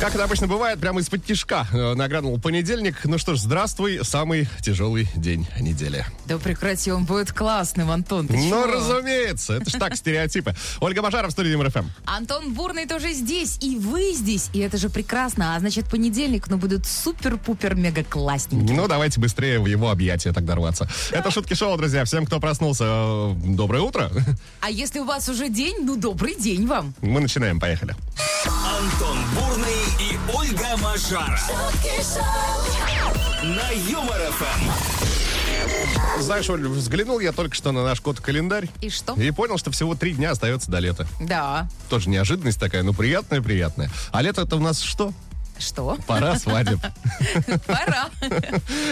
Как это обычно бывает, прямо из-под тишка э, нагрянул понедельник. Ну что ж, здравствуй, самый тяжелый день недели. Да прекрати, он будет классным, Антон. Ты Ну, чего? разумеется, это ж так, стереотипы. Ольга Бажара в студии МРФМ. Антон Бурный тоже здесь, и вы здесь, и это же прекрасно. А значит, понедельник, ну, будет супер-пупер-мега классненький. Ну, давайте быстрее в его объятия тогда рваться. Это шутки шоу, друзья. Всем, кто проснулся, э, доброе утро. А если у вас уже день, ну, добрый день вам. Мы начинаем, поехали. Антон Бурный и Ольга Мажара на Юмор ФМ. Знаешь, Оль, взглянул я только что на наш код-календарь. И что? И понял, что всего три дня остается до лета. Да. Тоже неожиданность такая, но приятная-приятная. А лето это у нас что? Что? Пора свадеб. Пора.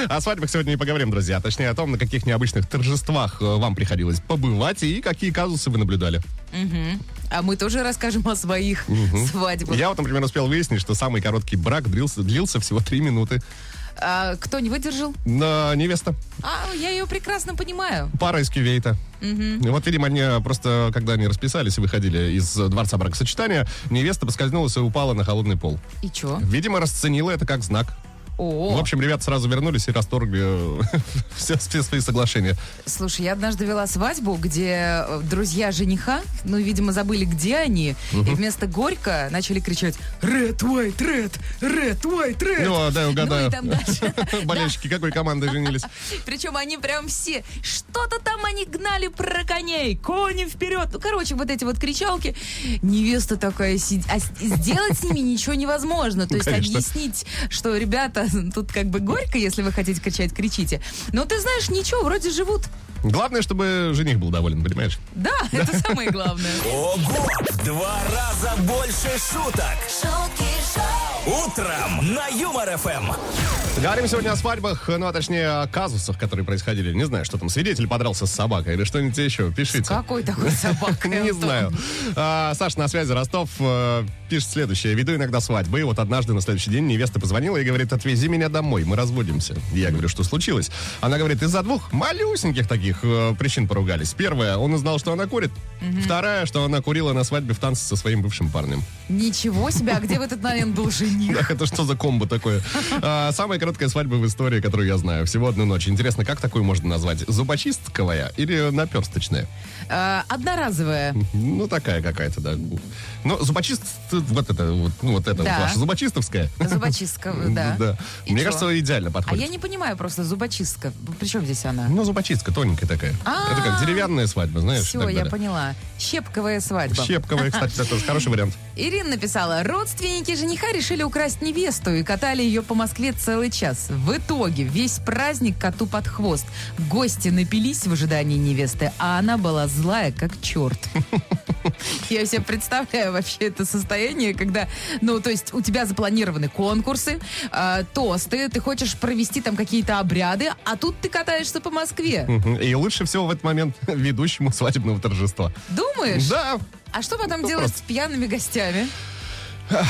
О свадьбах сегодня и поговорим, друзья. Точнее, о том, на каких необычных торжествах э, вам приходилось побывать и какие казусы вы наблюдали. А мы тоже расскажем о своих свадьбах. Я вот, например, успел выяснить, что самый короткий брак длился, длился всего три минуты. А, кто не выдержал? Но невеста, А, я ее прекрасно понимаю. пара из кювейта. И Вот, видимо, они просто, когда они расписались и выходили из дворца бракосочетания, невеста поскользнулась и упала на холодный пол. И чё? Видимо, расценила это как знак. О, В общем, ребята сразу вернулись и расторгли э, все, все свои соглашения. Слушай, я однажды вела свадьбу, где э, друзья жениха, ну, видимо, забыли, где они, и вместо горько начали кричать «Red, white, red, red, white, red». Ну, дай угадаю. Ну. Болельщики какой команды женились? Причем они прям все, что-то там они гнали про коней, кони вперед. Ну, короче, вот эти вот кричалки. Невеста такая сидит. А сделать с ними ничего невозможно. То есть объяснить, что, ребята, тут как бы горько, если вы хотите кричать, кричите. Но ты знаешь, ничего, вроде живут. Главное, чтобы жених был доволен, понимаешь? Да, это самое главное. Ого! В два раза больше шуток. шутки шоу, Утром на Юмор ФМ. Говорим сегодня о свадьбах, ну, а точнее, о казусах, которые происходили. Не знаю, что там, свидетель подрался с собакой или что-нибудь еще. Пишите. Какой такой собака? Не знаю. А, Саша на связи, Ростов, э, пишет следующее. Веду иногда свадьбы, и вот однажды на следующий день невеста позвонила и говорит, отвези меня домой, мы разводимся. Я говорю, что случилось? Она говорит, из-за двух малюсеньких таких э, причин поругались. Первая, он узнал, что она курит. Вторая, что она курила на свадьбе в танце со своим бывшим парнем. Ничего себе, а где в этот момент был жених? Да, это что за комбо такое? А, Самая короткая свадьба в истории, которую я знаю. Всего одну ночь. Интересно, как такую можно назвать? Зубочистковая или наперсточная? Э, Одноразовая. Ну, такая какая-то, да. Ну, зубочист, вот это вот, ну, вот это Да. вот ваша зубочистовская. Зубочистка, да. Да. И Мне кажется, идеально А подходит. я не понимаю просто, зубочистка. При чем здесь она? Ну, зубочистка тоненькая такая. А. Это как деревянная свадьба, знаешь? Все, я поняла. Щепковая свадьба. Щепковая, кстати, это тоже хороший вариант. Ирина написала, родственники жениха решили украсть невесту и катали ее по Москве целый час. В итоге весь праздник коту под хвост. Гости напились в ожидании невесты, а она была злая, как черт. Я себе представляю вообще это состояние, когда, ну, то есть у тебя запланированы конкурсы, э, тосты, ты хочешь провести там какие-то обряды, а тут ты катаешься по Москве. И лучше всего в этот момент ведущему свадебного торжества. Думаешь? Да, А что потом Ну, делать просто. с пьяными гостями?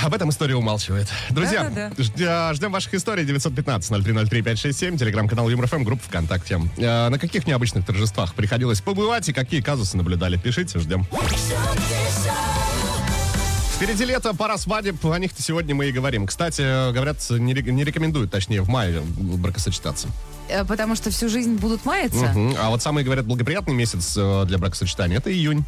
Об этом история умалчивает. Друзья, Да-да-да. жд- ждем ваших историй 915-0303-567, телеграм-канал ЮморФМ, группа ВКонтакте. Э, На каких необычных торжествах приходилось побывать и какие казусы наблюдали? Пишите, ждем. Впереди лето, пора свадеб, о них сегодня мы и говорим. Кстати, говорят, не, не рекомендуют, точнее, в мае бракосочетаться. Э, Потому что всю жизнь будут маяться? Мгм. А вот самый, говорят, благоприятный месяц э, для бракосочетания – это июнь.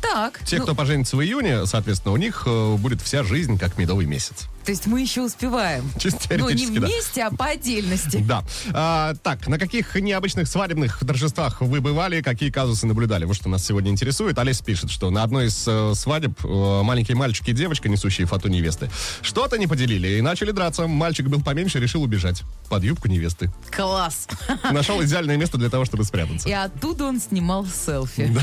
Так. Те, ну, кто поженится в июне, соответственно, у них э, будет вся жизнь как медовый месяц. То есть мы еще успеваем. Чисто Ну, не теоретически, да. вместе, а по отдельности. Да. А, так, на каких необычных свадебных торжествах вы бывали, какие казусы наблюдали? Вот что нас сегодня интересует. Олесь пишет, что на одной из э, свадеб э, маленький мальчик и девочка, несущие фату невесты, что-то не поделили и начали драться. Мальчик был поменьше, решил убежать под юбку невесты. Класс. Нашел идеальное место для того, чтобы спрятаться. И оттуда он снимал селфи.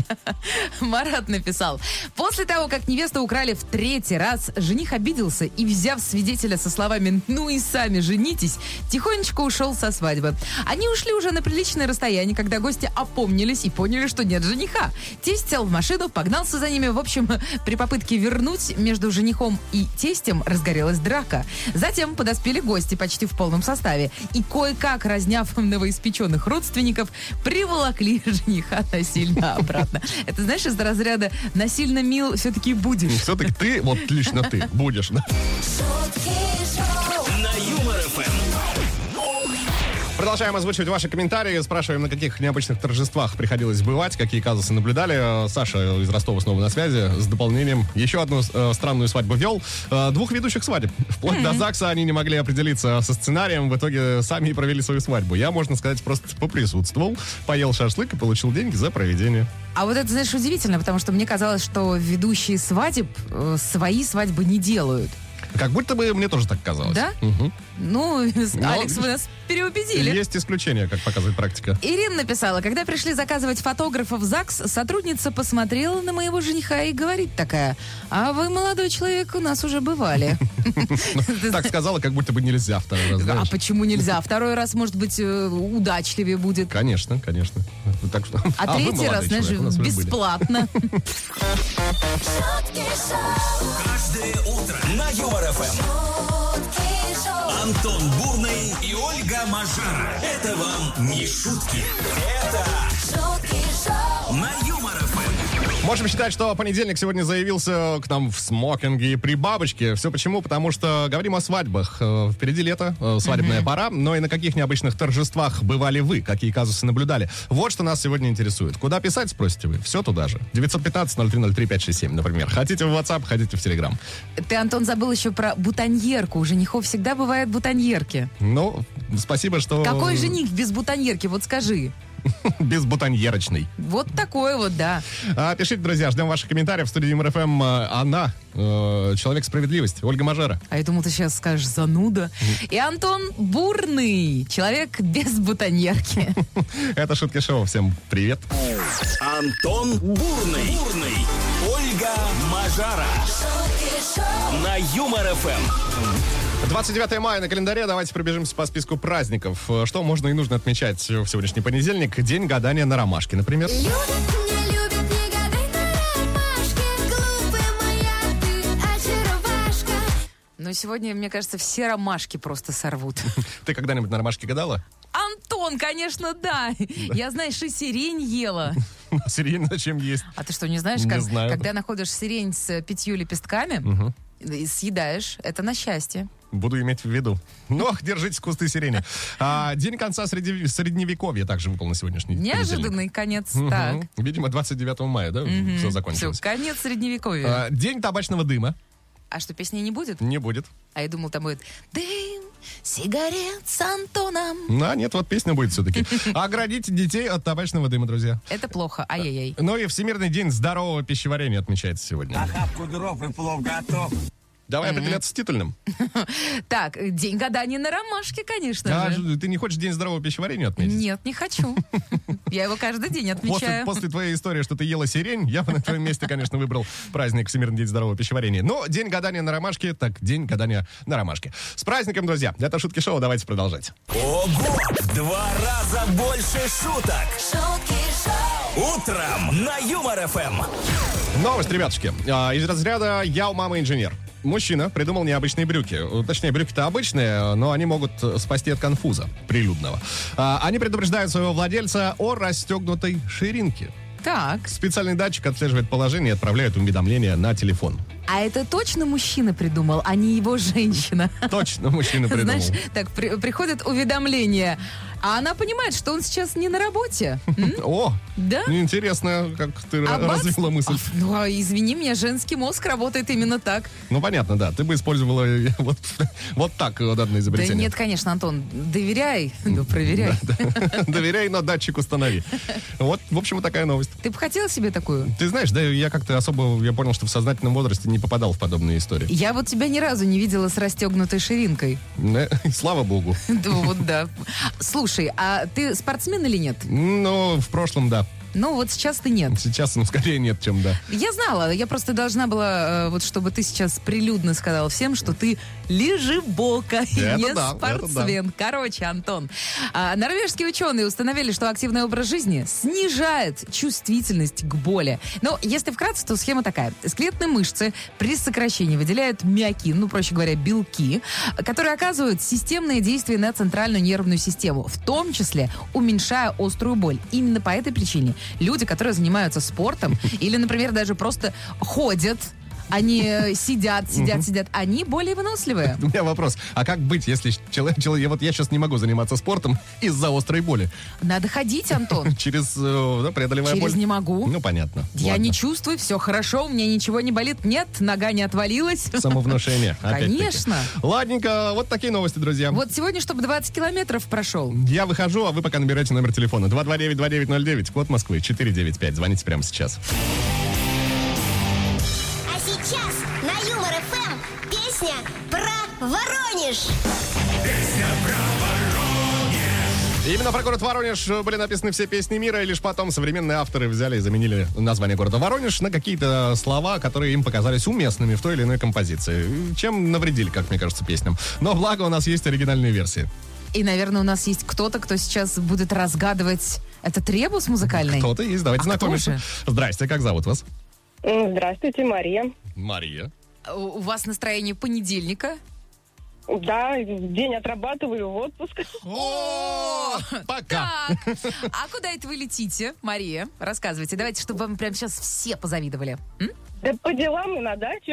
Марат написал. После того, как невесту украли в третий раз, жених обиделся и, взяв свидетеля со словами «ну и сами женитесь», тихонечко ушел со свадьбы. Они ушли уже на приличное расстояние, когда гости опомнились и поняли, что нет жениха. Тесть сел в машину, погнался за ними. В общем, при попытке вернуть между женихом и тестем разгорелась драка. Затем подоспели гости почти в полном составе и кое-как, разняв новоиспеченных родственников, приволокли жениха насильно обратно. Это, знаешь, из разряда «насильно мил все-таки будешь». Все-таки ты, вот лично ты, будешь, да? На Юмор. Продолжаем озвучивать ваши комментарии. Спрашиваем, на каких необычных торжествах приходилось бывать, какие казусы наблюдали. Э, Саша из Ростова снова на связи с дополнением. Еще одну э, странную свадьбу вел. Э, двух ведущих свадеб. Вплоть до ЗАГСа они не могли определиться со сценарием. В итоге сами и провели свою свадьбу. Я, можно сказать, просто поприсутствовал, поел шашлык и получил деньги за проведение. А вот это, знаешь, удивительно, потому что мне казалось, что ведущие свадеб э, свои свадьбы не делают. Как будто бы мне тоже так казалось. Да? Мгм. Ну, Но- Алекс, вы нас переубедили. Есть исключения, как показывает практика. Ирина написала, когда пришли заказывать фотографа в ЗАГС, сотрудница посмотрела на моего жениха и говорит такая, а вы, молодой человек, у нас уже бывали. Ты Так сказала, как будто бы нельзя второй раз. А почему нельзя? Второй раз, может быть, э, удачливее будет. Конечно, конечно. Так что... А вы третий раз, знаешь, бесплатно. шутки шоу, Каждое утро на Юмор ФМ. шутки шоу, Антон Бурный и Ольга Мажара. Это вам не шутки. Это шутки шоу, на. Можем считать, что понедельник сегодня заявился к нам в смокинге и при бабочке. Все почему? Потому что говорим о свадьбах. Э, Впереди лето, э, свадебная пора. Но и на каких необычных торжествах бывали вы? Какие казусы наблюдали? Вот что нас сегодня интересует. Куда писать, спросите вы? Все туда же. 915-0303-567, например. Хотите в WhatsApp, хотите в Telegram. Ты, Антон, забыл еще про бутоньерку. У женихов всегда бывают бутоньерки. Ну, спасибо, что... Какой жених без бутоньерки? Вот скажи. Без бутоньерочной. Вот такое вот, да. А, пишите, друзья, ждем ваших комментариев в студии МРФМ. Она, э, человек справедливости, Ольга Мажера. А я думал, ты сейчас скажешь зануда. И Антон Бурный. Человек без бутоньерки. Это Шутки Шоу. Всем привет. Антон Бурный. Бурный. Ольга Мажара. На Юмор ФМ. 29 мая на календаре. Давайте пробежимся по списку праздников. Э, Что можно и нужно отмечать в сегодняшний понедельник? День гадания на ромашке, например. любит, не любит, не гадай на ромашке, глупая моя ты очаровашка. Но сегодня, мне кажется, все ромашки просто сорвут. Ты когда-нибудь на ромашке гадала? Антон, конечно, да. Я, знаешь, и сирень ела. Сирень зачем есть? А ты что, не знаешь, Не как- знаю. когда находишь сирень с пятью лепестками и съедаешь, это на счастье. Буду иметь в виду. Ну, держитесь кусты сирени. А, день конца среди- средневековья также выпал на сегодняшний понедельник. Неожиданный конец. Мгм. Так. Видимо, 29 мая, да, все Все, закончилось. конец средневековья. А, день табачного дыма А что, песни не будет? не будет. А я думал, там будет дым сигарет с Антоном. А, нет, вот песня будет все-таки. Оградите детей от табачного дыма, друзья. Это плохо. Ай-яй-яй. Ну и Всемирный день здорового пищеварения отмечается сегодня. Охапку дров и плов готов. Давай определяться с титульным. Так, день гадания на ромашке, конечно же. ты не хочешь день здорового пищеварения отметить? Нет, не хочу. Я его каждый день отмечаю. после твоей истории, что ты ела сирень, я бы на твоем месте, конечно, выбрал праздник Всемирный день здорового пищеварения. Но день гадания на ромашке, так день гадания на ромашке. С праздником, друзья! Это Шутки Шоу, давайте продолжать. Ого! В два раза больше шуток. шутки шоу, Утром на Юмор ФМ. Новость, ребятушки. А, Из разряда «Я у мамы инженер». Мужчина придумал необычные брюки. Э, Точнее, брюки-то обычные, но они могут э, спасти от конфуза прилюдного. А, Они предупреждают своего владельца о расстегнутой ширинке. Так, Специальный датчик отслеживает положение и отправляет уведомления на телефон. А это точно мужчина придумал, а не его женщина? Точно мужчина придумал. Знаешь, так при- приходит уведомление, а она понимает, что он сейчас не на работе. М? О, Да? интересно, как ты А бац, развила мысль. а, ну, а извини меня, женский мозг работает именно так. Ну, понятно, да. Ты бы использовала э, вот, вот так данное Да изобретение. нет, конечно, Антон, доверяй, ну проверяй. Доверяй, но датчик установи. Вот, в общем, такая новость. Ты бы хотела себе такую? Ты знаешь, да, я как-то особо, я понял, что в сознательном возрасте не попадал в подобные истории. Я вот тебя ни разу не видела с расстегнутой ширинкой. Слава богу. Да, вот да. Слушай, а ты спортсмен или нет? Ну, в прошлом, да. Ну, вот сейчас-то нет. Сейчас, ну, скорее нет, чем да. Я знала, я просто должна была, э, вот чтобы ты сейчас прилюдно сказал всем, что ты лежебока, и не да, спортсмен. Короче, Антон, а, норвежские ученые установили, что активный образ жизни снижает чувствительность к боли. Но если вкратце, то схема такая. Скелетные мышцы при сокращении выделяют миокин, ну, проще говоря, белки, которые оказывают системное действие на центральную нервную систему, в том числе уменьшая острую боль. Именно по этой причине люди, которые занимаются спортом или, например, даже просто ходят, они э, сидят, сидят, сидят, они более выносливые. У меня вопрос. А как быть, если человек, человек вот я сейчас не могу заниматься спортом из-за острой боли? Надо ходить, Антон. Через, э, да, преодолевая Через боль? не могу. Ну, понятно. Я Ладно. не чувствую, все хорошо, у меня ничего не болит. Нет, нога не отвалилась. Самовнушение. Конечно. Ладненько, вот такие новости, друзья. Вот сегодня, чтобы 20 километров прошел. Я выхожу, а вы пока набираете номер телефона 229-2909, код Москвы, 495. Звоните прямо сейчас. А Воронеж. И Именно про город Воронеж были написаны все песни мира, и лишь потом современные авторы взяли и заменили название города Воронеж на какие-то слова, которые им показались уместными в той или иной композиции. Чем навредили, как мне кажется, песням. Но благо у нас есть оригинальные версии. И, наверное, у нас есть кто-то, кто сейчас будет разгадывать этот ребус музыкальный. Кто-то есть, давайте А же? Здрасте, как зовут вас? Здравствуйте, Мария. Мария. У вас настроение понедельника? Да, день отрабатываю в отпуск. О, пока. Так, а куда это вы летите, Мария? Рассказывайте. Давайте, чтобы вам прямо сейчас все позавидовали. М? Да по делам и на дачу.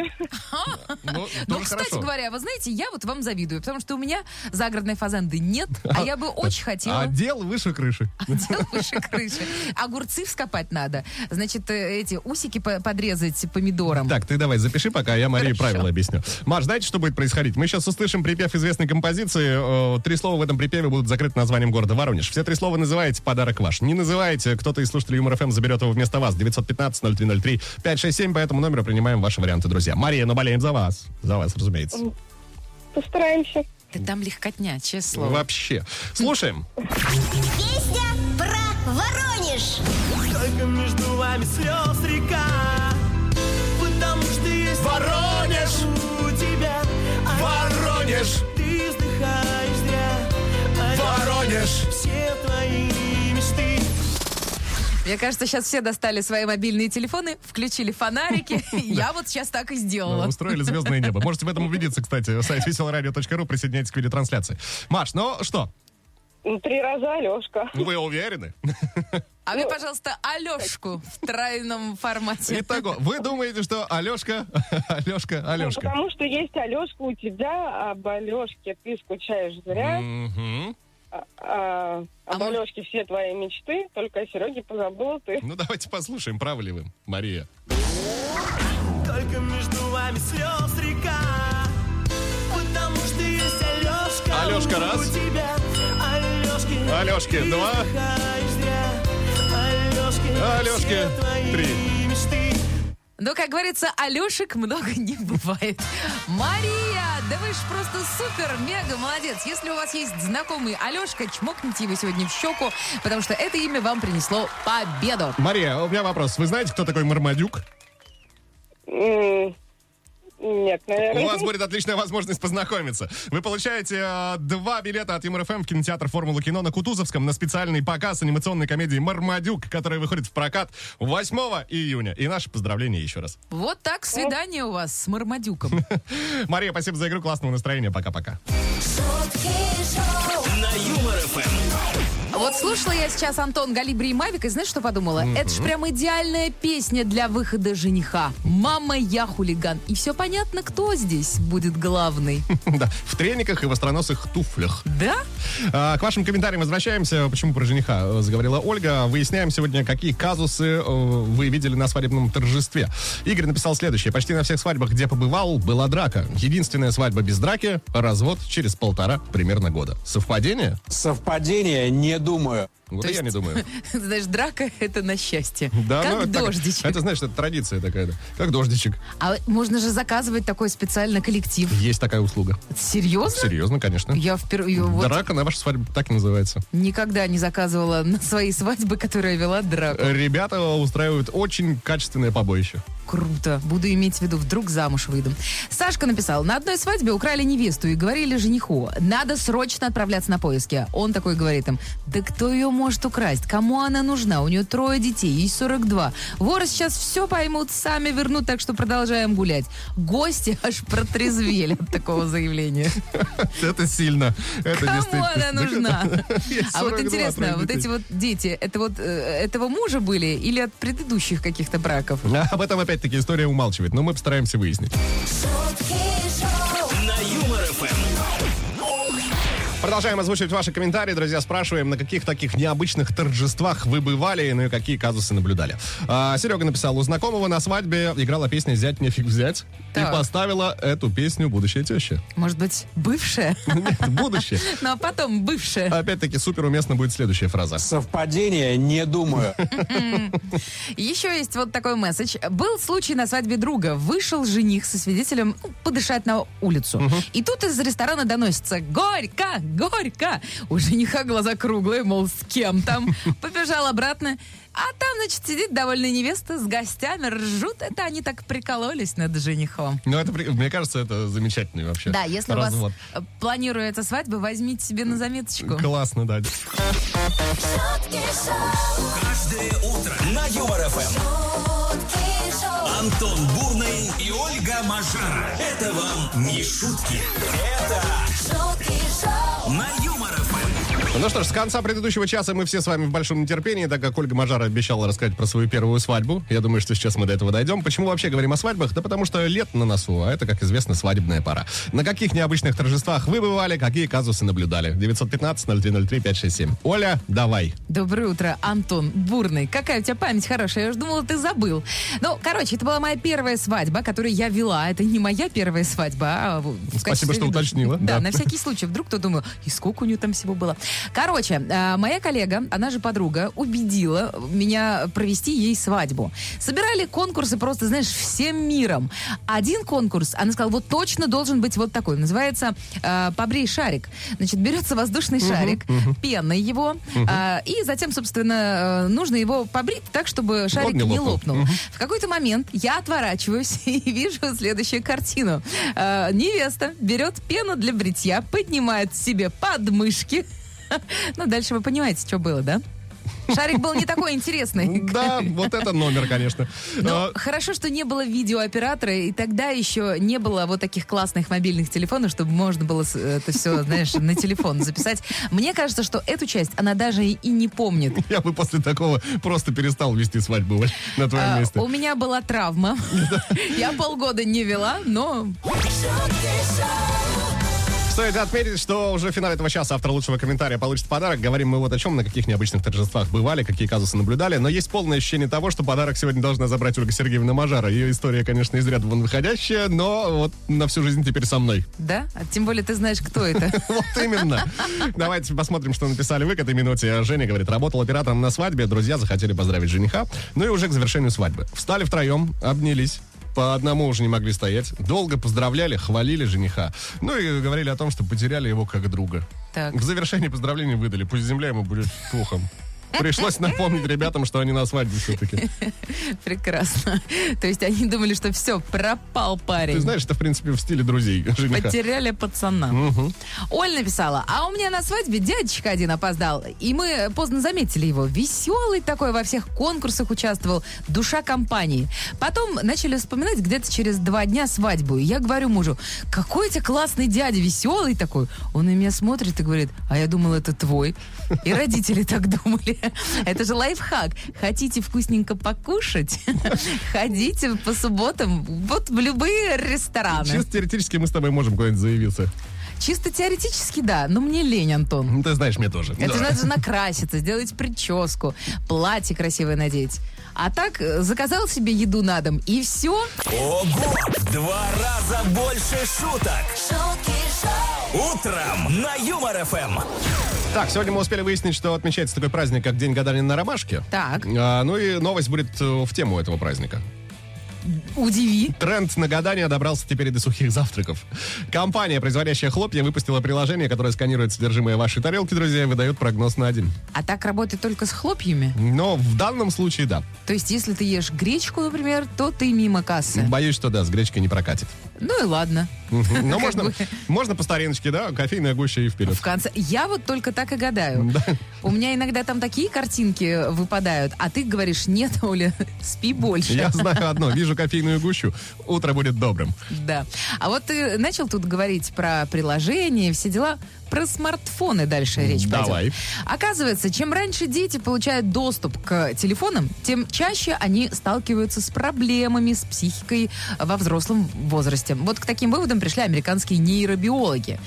Ну, Ну, кстати хорошо. говоря, вы знаете, я вот вам завидую, потому что у меня загородной фазенды нет, а я бы очень хотела. А дел выше крыши. Дел выше крыши. Огурцы вскопать надо. Значит, э, эти усики по- подрезать помидором. Так, ты давай запиши, пока я Марии Хорошо. правила объясню. Маш, знаете, что будет происходить? Мы сейчас услышим припев известной композиции. Э, Три слова в этом припеве будут закрыты названием города Воронеж. Все три слова называете, подарок ваш. Не называете, кто-то из слушателей Юмор ФМ заберет его вместо вас. 915-0303-567. По этому номеру принимаем ваши варианты, друзья. Мария, но болеем за вас. За вас, разумеется. Постараемся. Ты там легкотня, честное слово. Вообще. Слушаем. Песня про Воронеж. Только между вами слез река Потому что есть Воронеж у тебя а Воронеж! Ты вздыхаешь зря Воронеж! Все твои Мне кажется, сейчас все достали свои мобильные телефоны, включили фонарики. Я вот сейчас так и сделала. Устроили звездное небо. Можете в этом убедиться, кстати. Сайт веселорадио.ру. Присоединяйтесь к видеотрансляции. Маш, ну что, М, Три раза Алешка. вы уверены? А мне, пожалуйста, Алешку в тройном формате. Итого, вы думаете, что Алешка, Алешка, Ну, Алешка. потому что есть Алешка у тебя, а об Алешке ты скучаешь зря. Мгм. А, а, Алешке все твои мечты, только о Сереге позабыла ты. Ну, давайте послушаем, правы ли вы, Мария. Только между вами слез река Потому что есть Алешка Алешка, у раз. тебя Алешки Алешки, два. Алешки Алешки, три. Но, как говорится, Алешек много не бывает. Мария, да вы ж просто супер, мега молодец. Если у вас есть знакомый Алешка, чмокните его сегодня в щеку, потому что это имя вам принесло победу. Мария, у меня вопрос. Вы знаете, кто такой Мармадюк? Нет, наверное. У вас будет отличная возможность познакомиться. Вы получаете э, два билета от ЮморФМ в кинотеатр «Формула кино» на Кутузовском на специальный показ анимационной комедии «Мармадюк», которая выходит в прокат 8 июня. И наше поздравление еще раз. Вот так свидание у вас с Мармадюком. Мария, спасибо за игру, классного настроения. Пока-пока. На Юмор ФМ. Вот слушала я сейчас Антон Галибри и Мавик, и знаешь, что подумала? Это ж прям идеальная песня для выхода жениха. «Мама, я хулиган». И все понятно, кто здесь будет главный. Да, в трениках и востроносых туфлях. Да? А, К вашим комментариям возвращаемся. Почему про жениха э, заговорила Ольга. Выясняем сегодня, какие казусы э, вы видели на свадебном торжестве. Игорь написал следующее. Почти на всех свадьбах, где побывал, была драка. Единственная свадьба без драки – развод через полтора примерно года. Совпадение? Совпадение не думаю. Вот То я есть- не думаю. Знаешь, драка — это на счастье. Да, как ну, это так- дождичек. Это, знаешь, это традиция такая. Как дождичек. А можно же заказывать такой специально коллектив. Есть такая услуга. Серьезно? Серьезно, конечно. Я впервые вот Драка на вашей свадьбе так и называется. никогда не заказывала на свои свадьбы, которые вела драку. Ребята устраивают очень качественное побоище. Круто. Буду иметь в виду, вдруг замуж выйду. Сашка написал, на одной свадьбе украли невесту и говорили жениху, надо срочно отправляться на поиски. Он такой говорит им, да кто ее может украсть? Кому она нужна? У нее трое детей, ей 42. Воры сейчас все поймут, сами вернут, так что продолжаем гулять. Гости аж протрезвели от такого заявления. Это сильно. Кому она нужна? А вот 42 интересно, вот эти вот дети, это вот э, этого мужа были или от предыдущих каких-то браков? Об этом опять-таки история умалчивает, но мы постараемся выяснить. Продолжаем озвучивать ваши комментарии, друзья. Спрашиваем, на каких таких необычных торжествах вы бывали, ну и какие казусы наблюдали. А, Серега написал, у знакомого на свадьбе играла песня «Зять нефиг взять» Так. и поставила эту песню будущая теща. Может быть, бывшая? Нет, будущее. Ну а потом бывшая. Опять-таки супер уместно будет следующая фраза. Совпадение, не думаю. Еще есть вот такой месседж. Был случай на свадьбе друга. Вышел жених со свидетелем ну, подышать на улицу. И тут из ресторана доносится «Горько! Горько!» У жениха глаза круглые, мол, с кем там? Побежал обратно. А там, значит, сидит довольная невеста с гостями, ржут. Это они так прикололись над женихом. Ну, это, мне кажется, это замечательный вообще Да, если у вас э, планируется свадьба, возьмите себе на заметочку. Классно, да. Каждое утро на Юмор ФМ. Антон Бурный и Ольга Мажара. Это вам не шутки. Это ФМ. Ну что ж, с конца предыдущего часа мы все с вами в большом нетерпении, так как Ольга Мажара обещала рассказать про свою первую свадьбу. Я думаю, что сейчас мы до этого дойдем. Почему вообще говорим о свадьбах? Да потому что лет на носу, а это, как известно, свадебная пора. На каких необычных торжествах вы бывали, какие казусы наблюдали? 915-0303-567. Оля, давай. Доброе утро, Антон Бурный. Какая у тебя память хорошая. Я уж думала, ты забыл. Ну, короче, это была моя первая свадьба, которую я вела. Это не моя первая свадьба, а Спасибо, что ведущей. уточнила. Да, Да. на всякий случай. Вдруг кто думал, и сколько у нее там всего было. Короче, э, моя коллега, она же подруга, убедила меня провести ей свадьбу. Собирали конкурсы просто, знаешь, всем миром. Один конкурс, она сказала, вот точно должен быть вот такой. Называется э, «Побрей шарик». Значит, берется воздушный шарик, пеной его, э, и затем, собственно, э, нужно его побрить так, чтобы шарик не не лопнул. лопнул. В какой-то момент я отворачиваюсь и вижу следующую картину. Э, невеста берет пену для бритья, поднимает себе подмышки. Ну, дальше вы понимаете, что было, да? Шарик был не такой интересный. Да, вот это номер, конечно. Но А, хорошо, что не было видеооператора, и тогда еще не было вот таких классных мобильных телефонов, чтобы можно было это все, знаешь, на телефон записать. Мне кажется, что эту часть она даже и и не помнит. Я бы после такого просто перестал вести свадьбу Оль, на твоем А, месте. У меня была травма. Я полгода не вела, но Стоит отметить, что уже в финале этого часа автор лучшего комментария получит подарок. Говорим мы вот о чем, на каких необычных торжествах бывали, какие казусы наблюдали. Но есть полное ощущение того, что подарок сегодня должна забрать Ольга Сергеевна Мажара. Ее история, конечно, из ряда вон выходящая, но вот на всю жизнь теперь со мной. да, а тем более ты знаешь, кто это. Вот именно. Давайте посмотрим, что написали вы к этой минуте. Женя говорит, работал оператором на свадьбе, друзья захотели поздравить жениха. Ну и уже к завершению свадьбы. Встали втроем, обнялись. По одному уже не могли стоять. Долго поздравляли, хвалили жениха. Ну и говорили о том, что потеряли его как друга. Так. В завершении поздравлений выдали. Пусть земля ему будет пухом. Пришлось напомнить ребятам, что они на свадьбе все-таки. Прекрасно. То есть они думали, что все, пропал парень. Ты знаешь, это, в принципе, в стиле друзей жениха. Потеряли пацана. Оль написала, а у меня на свадьбе дядечка один опоздал, и мы поздно заметили его. Веселый такой, во всех конкурсах участвовал, душа компании. Потом начали вспоминать где-то через два дня свадьбу. И я говорю мужу, какой у тебя классный дядя, веселый такой. Он на меня смотрит и говорит, а я думал, это твой. И родители так думали. Это же лайфхак. Хотите вкусненько покушать? Ходите по субботам вот в любые рестораны. Чисто теоретически мы с тобой можем куда-нибудь заявиться. Чисто теоретически, да, но мне лень, Антон. Ну, Ты знаешь, мне тоже. Это Да. же надо же накраситься, сделать прическу, платье красивое надеть. А так э, заказал себе еду на дом, и все. Ого! В два раза больше шуток. Утром на Юмор ФМ. Так, сегодня мы успели выяснить, что отмечается такой праздник, как День гадания на ромашке. Так, А, ну и новость будет э, в тему этого праздника. Удиви. Тренд на гадание добрался теперь и до сухих завтраков. Компания, производящая хлопья, выпустила приложение, которое сканирует содержимое вашей тарелки, друзья, и выдает прогноз на один. А так работает только с хлопьями? Но в данном случае да. То есть, если ты ешь гречку, например, то ты мимо кассы. Боюсь, что да, с гречкой не прокатит. Ну и ладно. Но можно, можно по стариночке, да, кофейная гуща и вперед. В конце. Я вот только так и гадаю. У меня иногда там такие картинки выпадают, а ты говоришь, нет, Оля, спи больше. Я знаю одно, вижу кофейную гущу, утро будет добрым. Да. А вот ты начал тут говорить про приложения, все дела. Про смартфоны дальше речь Давай. пойдет. Оказывается, чем раньше дети получают доступ к телефонам, тем чаще они сталкиваются с проблемами с психикой во взрослом возрасте. Вот к таким выводам пришли американские нейробиологи.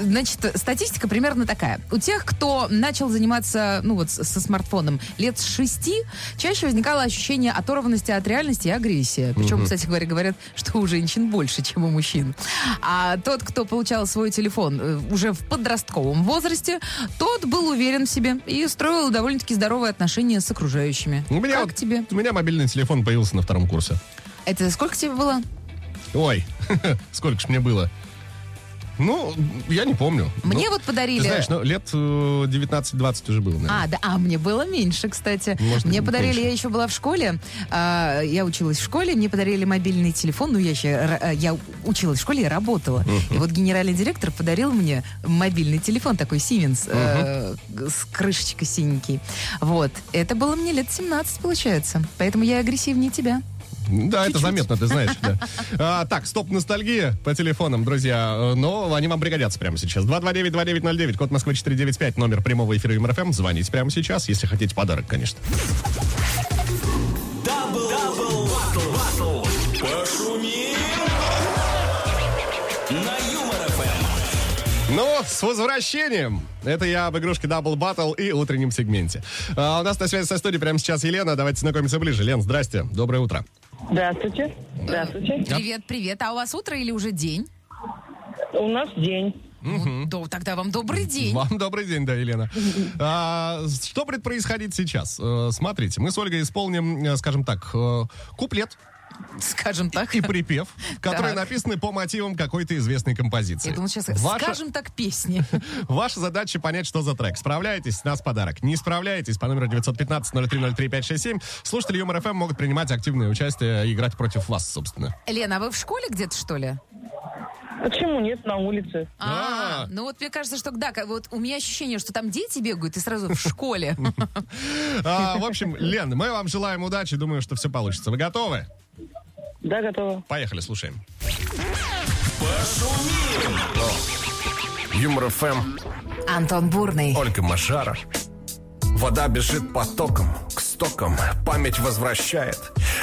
Значит, статистика примерно такая. У тех, кто начал заниматься, ну вот, со смартфоном лет с шести, чаще возникало ощущение оторванности от реальности и агрессии. Причем, кстати говоря, говорят, что у женщин больше, чем у мужчин. А тот, кто получал свой телефон э, уже в подростковом возрасте, тот был уверен в себе и строил довольно-таки здоровые отношения с окружающими. У меня, как вот- тебе? у меня мобильный телефон появился на втором курсе. Это сколько тебе было? Ой, сколько ж мне было? Ну, я не помню. Мне Ну, вот подарили... Ты знаешь, ну, лет э, 19-20 уже было, наверное. А, да, а мне было меньше, кстати. Может, мне подарили, меньше. я еще была в школе, а, я училась в школе, мне подарили мобильный телефон, ну я еще, а, я училась в школе и работала. И вот генеральный директор подарил мне мобильный телефон такой Siemens э, с крышечкой синенький. Вот, это было мне лет 17, получается, поэтому я агрессивнее тебя. Да, это заметно, ты знаешь, да. А, так, стоп ностальгия по телефонам, друзья. Но они вам пригодятся прямо сейчас. 229-2909, код Москвы 495, номер прямого эфира МРФМ. Звоните прямо сейчас, если хотите подарок, конечно. С возвращением! Это я об игрушке Double Battle и утреннем сегменте. А, у нас на связи со студией прямо сейчас Елена. Давайте знакомиться ближе. Лен, здрасте. Доброе утро. Здравствуйте. Здравствуйте. Привет, привет. А у вас утро или уже день? У нас день. Ну, да, тогда вам добрый день. Вам добрый день, да, Елена. А, что будет происходить сейчас? Э, смотрите, мы с Ольгой исполним, э, скажем так, э, куплет Скажем так. и припев, которые Так. написаны по мотивам какой-то известной композиции. Я думала, сейчас Ваша- скажем так песни. Ваша задача понять, что за трек. Справляетесь, нас подарок. Не справляетесь, по номеру 915-0303-567. Слушатели Юмор ФМ могут принимать активное участие и играть против вас, собственно. Лена, а вы в школе где-то, что ли? Почему нет на улице? А, А. ну вот мне кажется, что да, вот у меня ощущение, что там дети бегают и сразу в школе. А, в общем, Лен, мы вам желаем удачи. Думаю, что все получится. Вы готовы? Да, готово. Поехали, слушаем. Юмор ФМ, Антон Бурный. Ольга Машара. Вода бежит потоком, к стокам, память возвращает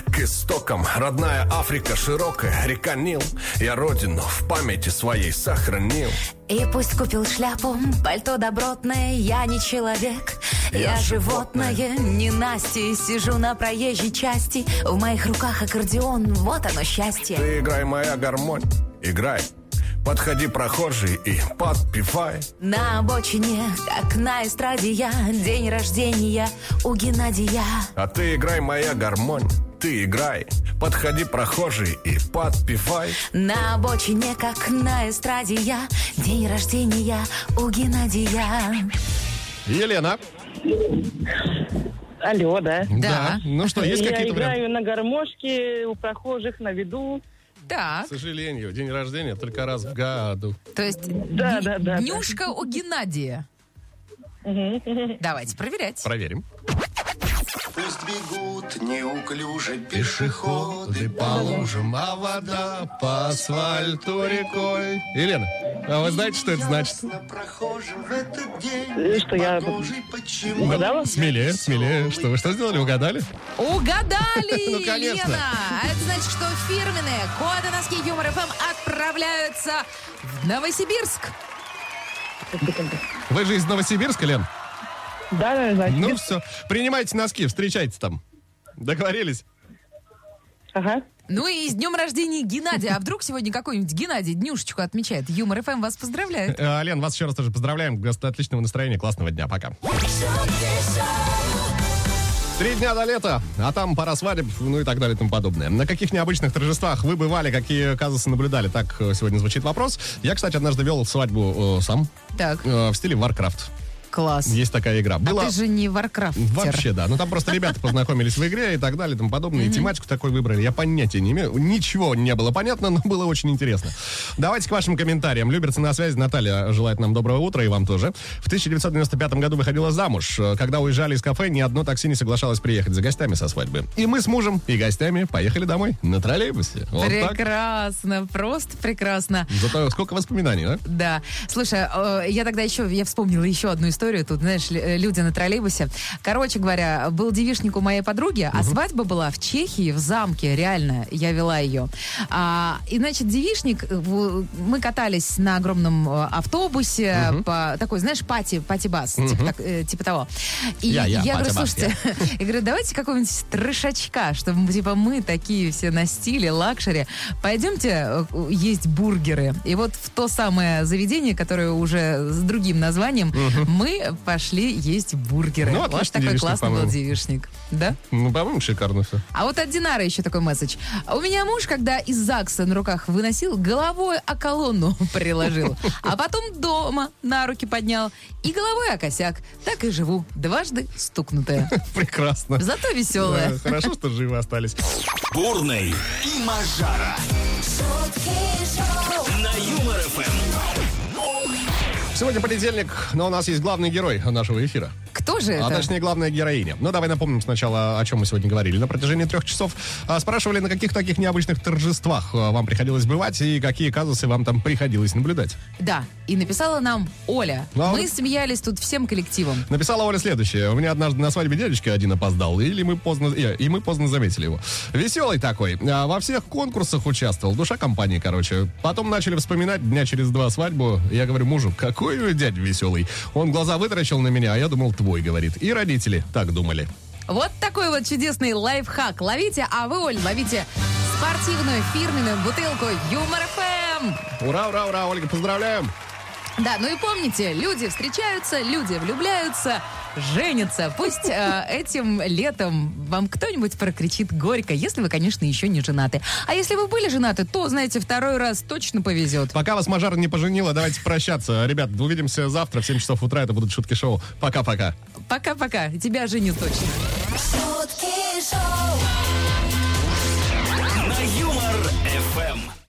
к истокам. Родная Африка широкая, река Нил. Я родину в памяти своей сохранил. И пусть купил шляпу, пальто добротное, я не человек, я, Я животное, не Настя, сижу на проезжей части, в моих руках аккордеон, вот оно счастье. Ты играй, моя гармонь, играй. Подходи, прохожий, и подпевай. На обочине, как на эстраде я, день рождения у Геннадия. А ты играй, моя гармонь, ты играй. Подходи, прохожий, и подпевай. На обочине, как на эстраде я, день рождения у Геннадия. Елена. Алло, да. Да. Ну что, есть Я какие-то варианты? играю на гармошке у прохожих на виду. Так, К сожалению, день рождения только раз в году. то есть Да, да, да, да. днюшка у Геннадия. Давайте проверять. Проверим. Пусть бегут неуклюже Пешеходы по лужам, а вода по асфальту рекой. Елена, а вы знаете, что это значит? прохожим в этот день. Э, Что я Почему? угадала? Смелее, смелее. Что вы что сделали? Угадали? Угадали, Ну, конечно. Лена! А это значит, что фирменные коды носки Юмор ФМ отправляются в Новосибирск. Вы же из Новосибирска, Лен? Да, да, значит. Ну все, принимайте носки, встречайте там. Договорились? Ага. Ну и с днем рождения Геннадия. А вдруг сегодня какой-нибудь Геннадий днюшечку отмечает? Юмор ФМ вас поздравляет. Э, Лен, вас еще раз тоже поздравляем. Отличного настроения, классного дня. Пока. Три дня до лета, а там пара свадеб, ну и так далее и тому подобное. На каких необычных торжествах вы бывали, какие казусы наблюдали? Так э, сегодня звучит вопрос. Я, кстати, однажды вел свадьбу э, сам Так, э, в стиле Warcraft. Класс. Есть такая игра. А Была- ты же не Warcraft. Вообще, да. Ну, там просто ребята познакомились в игре и так далее и тому подобное. И тематику такой выбрали. Я понятия не имею. Ничего не было понятно, но было очень интересно. Давайте к вашим комментариям. Люберцы на связи. Наталья желает нам доброго утра и вам тоже. В 1995 году выходила замуж. Когда уезжали из кафе, ни одно такси не соглашалось приехать за гостями со свадьбы. И мы с мужем и гостями поехали домой на троллейбусе. Вот так. Прекрасно, просто прекрасно. Зато сколько воспоминаний, а? Да. Слушай, э, я тогда еще, я вспомнила еще одну историю. Тут, знаешь, э, люди на троллейбусе. Короче говоря, был девишник у моей подруги, а свадьба была в Чехии, в замке, реально. Я вела ее. А, и, значит, девичник, э, мы катались на огромном э, автобусе, по, такой, знаешь, party, party bus, типа, так- э, типа того. И Я- я, говорю, party bus, слушайте, я говорю, давайте какого-нибудь трешачка, чтобы, типа, мы такие все на стиле, luxury. Пойдемте есть бургеры. И вот в то самое заведение, которое уже с другим названием, мы пошли есть бургеры. Ну, вот отличный такой девичник, классный был девичник. Да? Ну, по-моему, шикарно все. А вот от Динара еще такой месседж. У меня муж, когда из ЗАГСа на руках выносил, головой о колонну приложил. А потом дома на руки поднял. И головой о косяк. Так и живу. Дважды стукнутая. Прекрасно. Зато веселая. Да, Хорошо, что живы остались. Бурный и Мажара на Юмор ФМ. Сегодня понедельник, но у нас есть главный герой нашего эфира. Кто же А это? точнее, главная героиня. Ну, давай напомним сначала, о чем мы сегодня говорили. На протяжении трех часов а, спрашивали, на каких таких необычных торжествах а, вам приходилось бывать и какие казусы вам там приходилось наблюдать. Да, и написала нам Оля. Ну, а Мы вот- смеялись тут всем коллективом. Написала Оля следующее. У меня однажды на свадьбе дядечка один опоздал, или мы поздно, и, и мы поздно заметили его. Веселый такой. А, во всех конкурсах участвовал. Душа компании, короче. Потом начали вспоминать дня через два свадьбу. Я говорю мужу, какой вы дядь веселый. Он глаза вытаращил на меня, а я думал, твой, говорит. И родители так думали. Вот такой вот чудесный лайфхак. Ловите, а вы, Оль, ловите спортивную фирменную бутылку Юмор ФМ. Ура, ура, ура, Ольга, поздравляем. Да, ну и помните, люди встречаются, люди влюбляются, женятся. Пусть э, этим летом вам кто-нибудь прокричит горько, если вы, конечно, еще не женаты. А если вы были женаты, то, знаете, второй раз точно повезет. Пока вас Мажара не поженила, давайте прощаться. Ребят, увидимся завтра в 7 часов утра. Это будут шутки шоу. Пока-пока. Пока-пока. Тебя женят точно. шутки шоу. На Юмор ФМ.